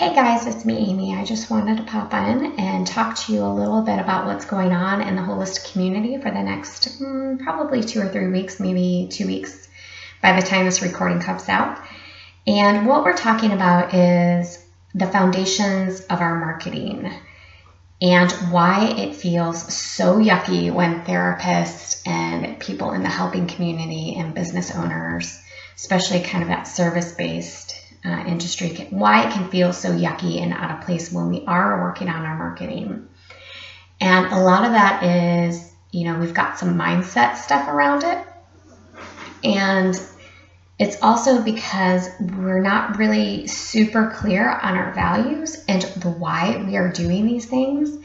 Hey guys, it's me, Amy. I just wanted to pop in and talk to you a little bit about what's going on in the holistic community for the next mm, probably two or three weeks, maybe two weeks by the time this recording comes out. And what we're talking about is the foundations of our marketing and why it feels so yucky when therapists and people in the helping community and business owners, especially kind of that service based uh, industry, why it can feel so yucky and out of place when we are working on our marketing. And a lot of that is, you know, we've got some mindset stuff around it. And it's also because we're not really super clear on our values and the why we are doing these things.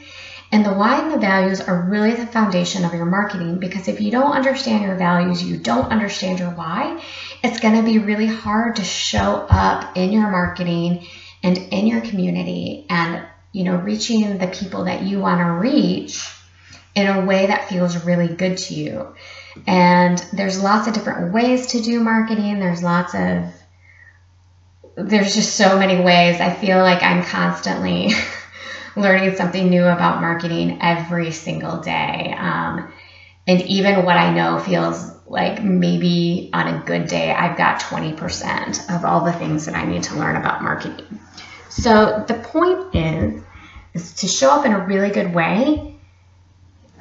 And the why and the values are really the foundation of your marketing because if you don't understand your values, you don't understand your why, it's going to be really hard to show up in your marketing and in your community and you know reaching the people that you want to reach in a way that feels really good to you. And there's lots of different ways to do marketing. There's lots of, there's just so many ways. I feel like I'm constantly learning something new about marketing every single day. Um, and even what I know feels like maybe on a good day, I've got 20% of all the things that I need to learn about marketing. So the point is, is to show up in a really good way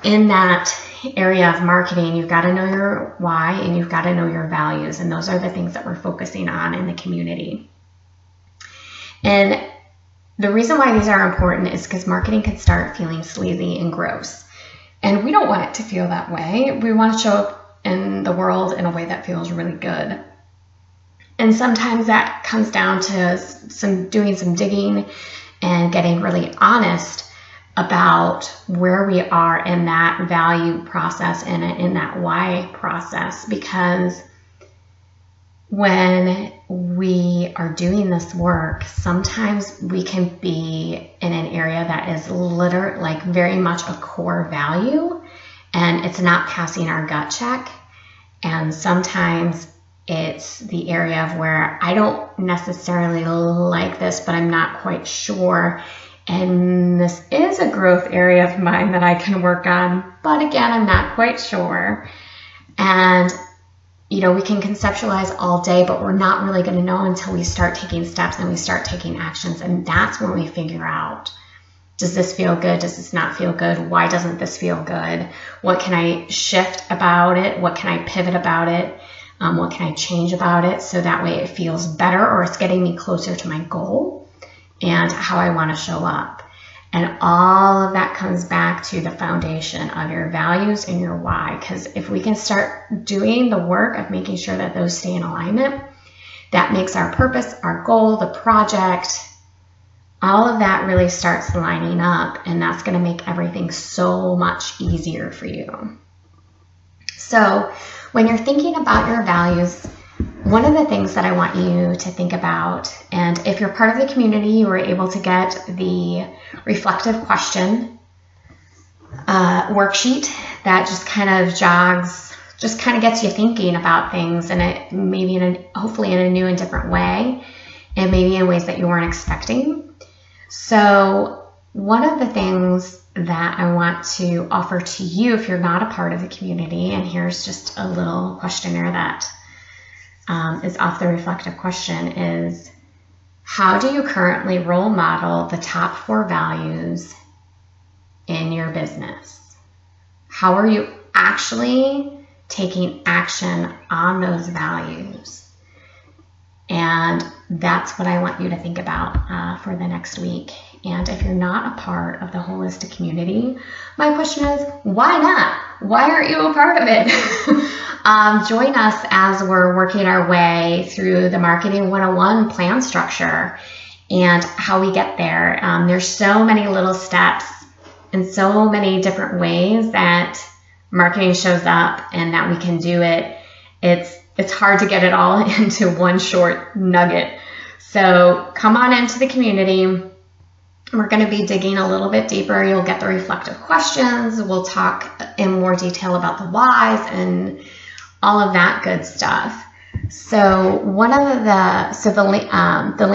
in that area of marketing, you've got to know your why and you've got to know your values. And those are the things that we're focusing on in the community. And the reason why these are important is because marketing can start feeling sleazy and gross. And we don't want it to feel that way. We want to show up the world in a way that feels really good. And sometimes that comes down to some doing some digging and getting really honest about where we are in that value process and in that why process because when we are doing this work, sometimes we can be in an area that is literally like very much a core value and it's not passing our gut check. And sometimes it's the area of where I don't necessarily like this, but I'm not quite sure. And this is a growth area of mine that I can work on, but again, I'm not quite sure. And, you know, we can conceptualize all day, but we're not really going to know until we start taking steps and we start taking actions. And that's when we figure out does this feel good? Does this not feel good? Why doesn't this feel good? What can I shift about it? What can I pivot about it? Um, what can I change about it so that way it feels better or it's getting me closer to my goal? and how I want to show up. And all of that comes back to the foundation of your values and your why. Because if we can start doing the work of making sure that those stay in alignment, that makes our purpose, our goal, the project, all of that really starts lining up. And that's going to make everything so much easier for you. So when you're thinking about your values, one of the things that I want you to think about, and if you're part of the community, you were able to get the reflective question uh, worksheet that just kind of jogs, just kind of gets you thinking about things, and it maybe in a, hopefully in a new and different way, and maybe in ways that you weren't expecting. So one of the things that I want to offer to you if you're not a part of the community, and here's just a little questionnaire that um, is off the reflective question is how do you currently role model the top four values in your business? How are you actually taking action on those values? And that's what I want you to think about uh, for the next week. And if you're not a part of the holistic community, my question is why not? Why aren't you a part of it? um, join us as we're working our way through the Marketing 101 plan structure and how we get there. Um, there's so many little steps and so many different ways that marketing shows up and that we can do it. It's it's hard to get it all into one short nugget. So come on into the community. We're going to be digging a little bit deeper. You'll get the reflective questions. We'll talk in more detail about the whys and all of that good stuff. So one of the so the um, the link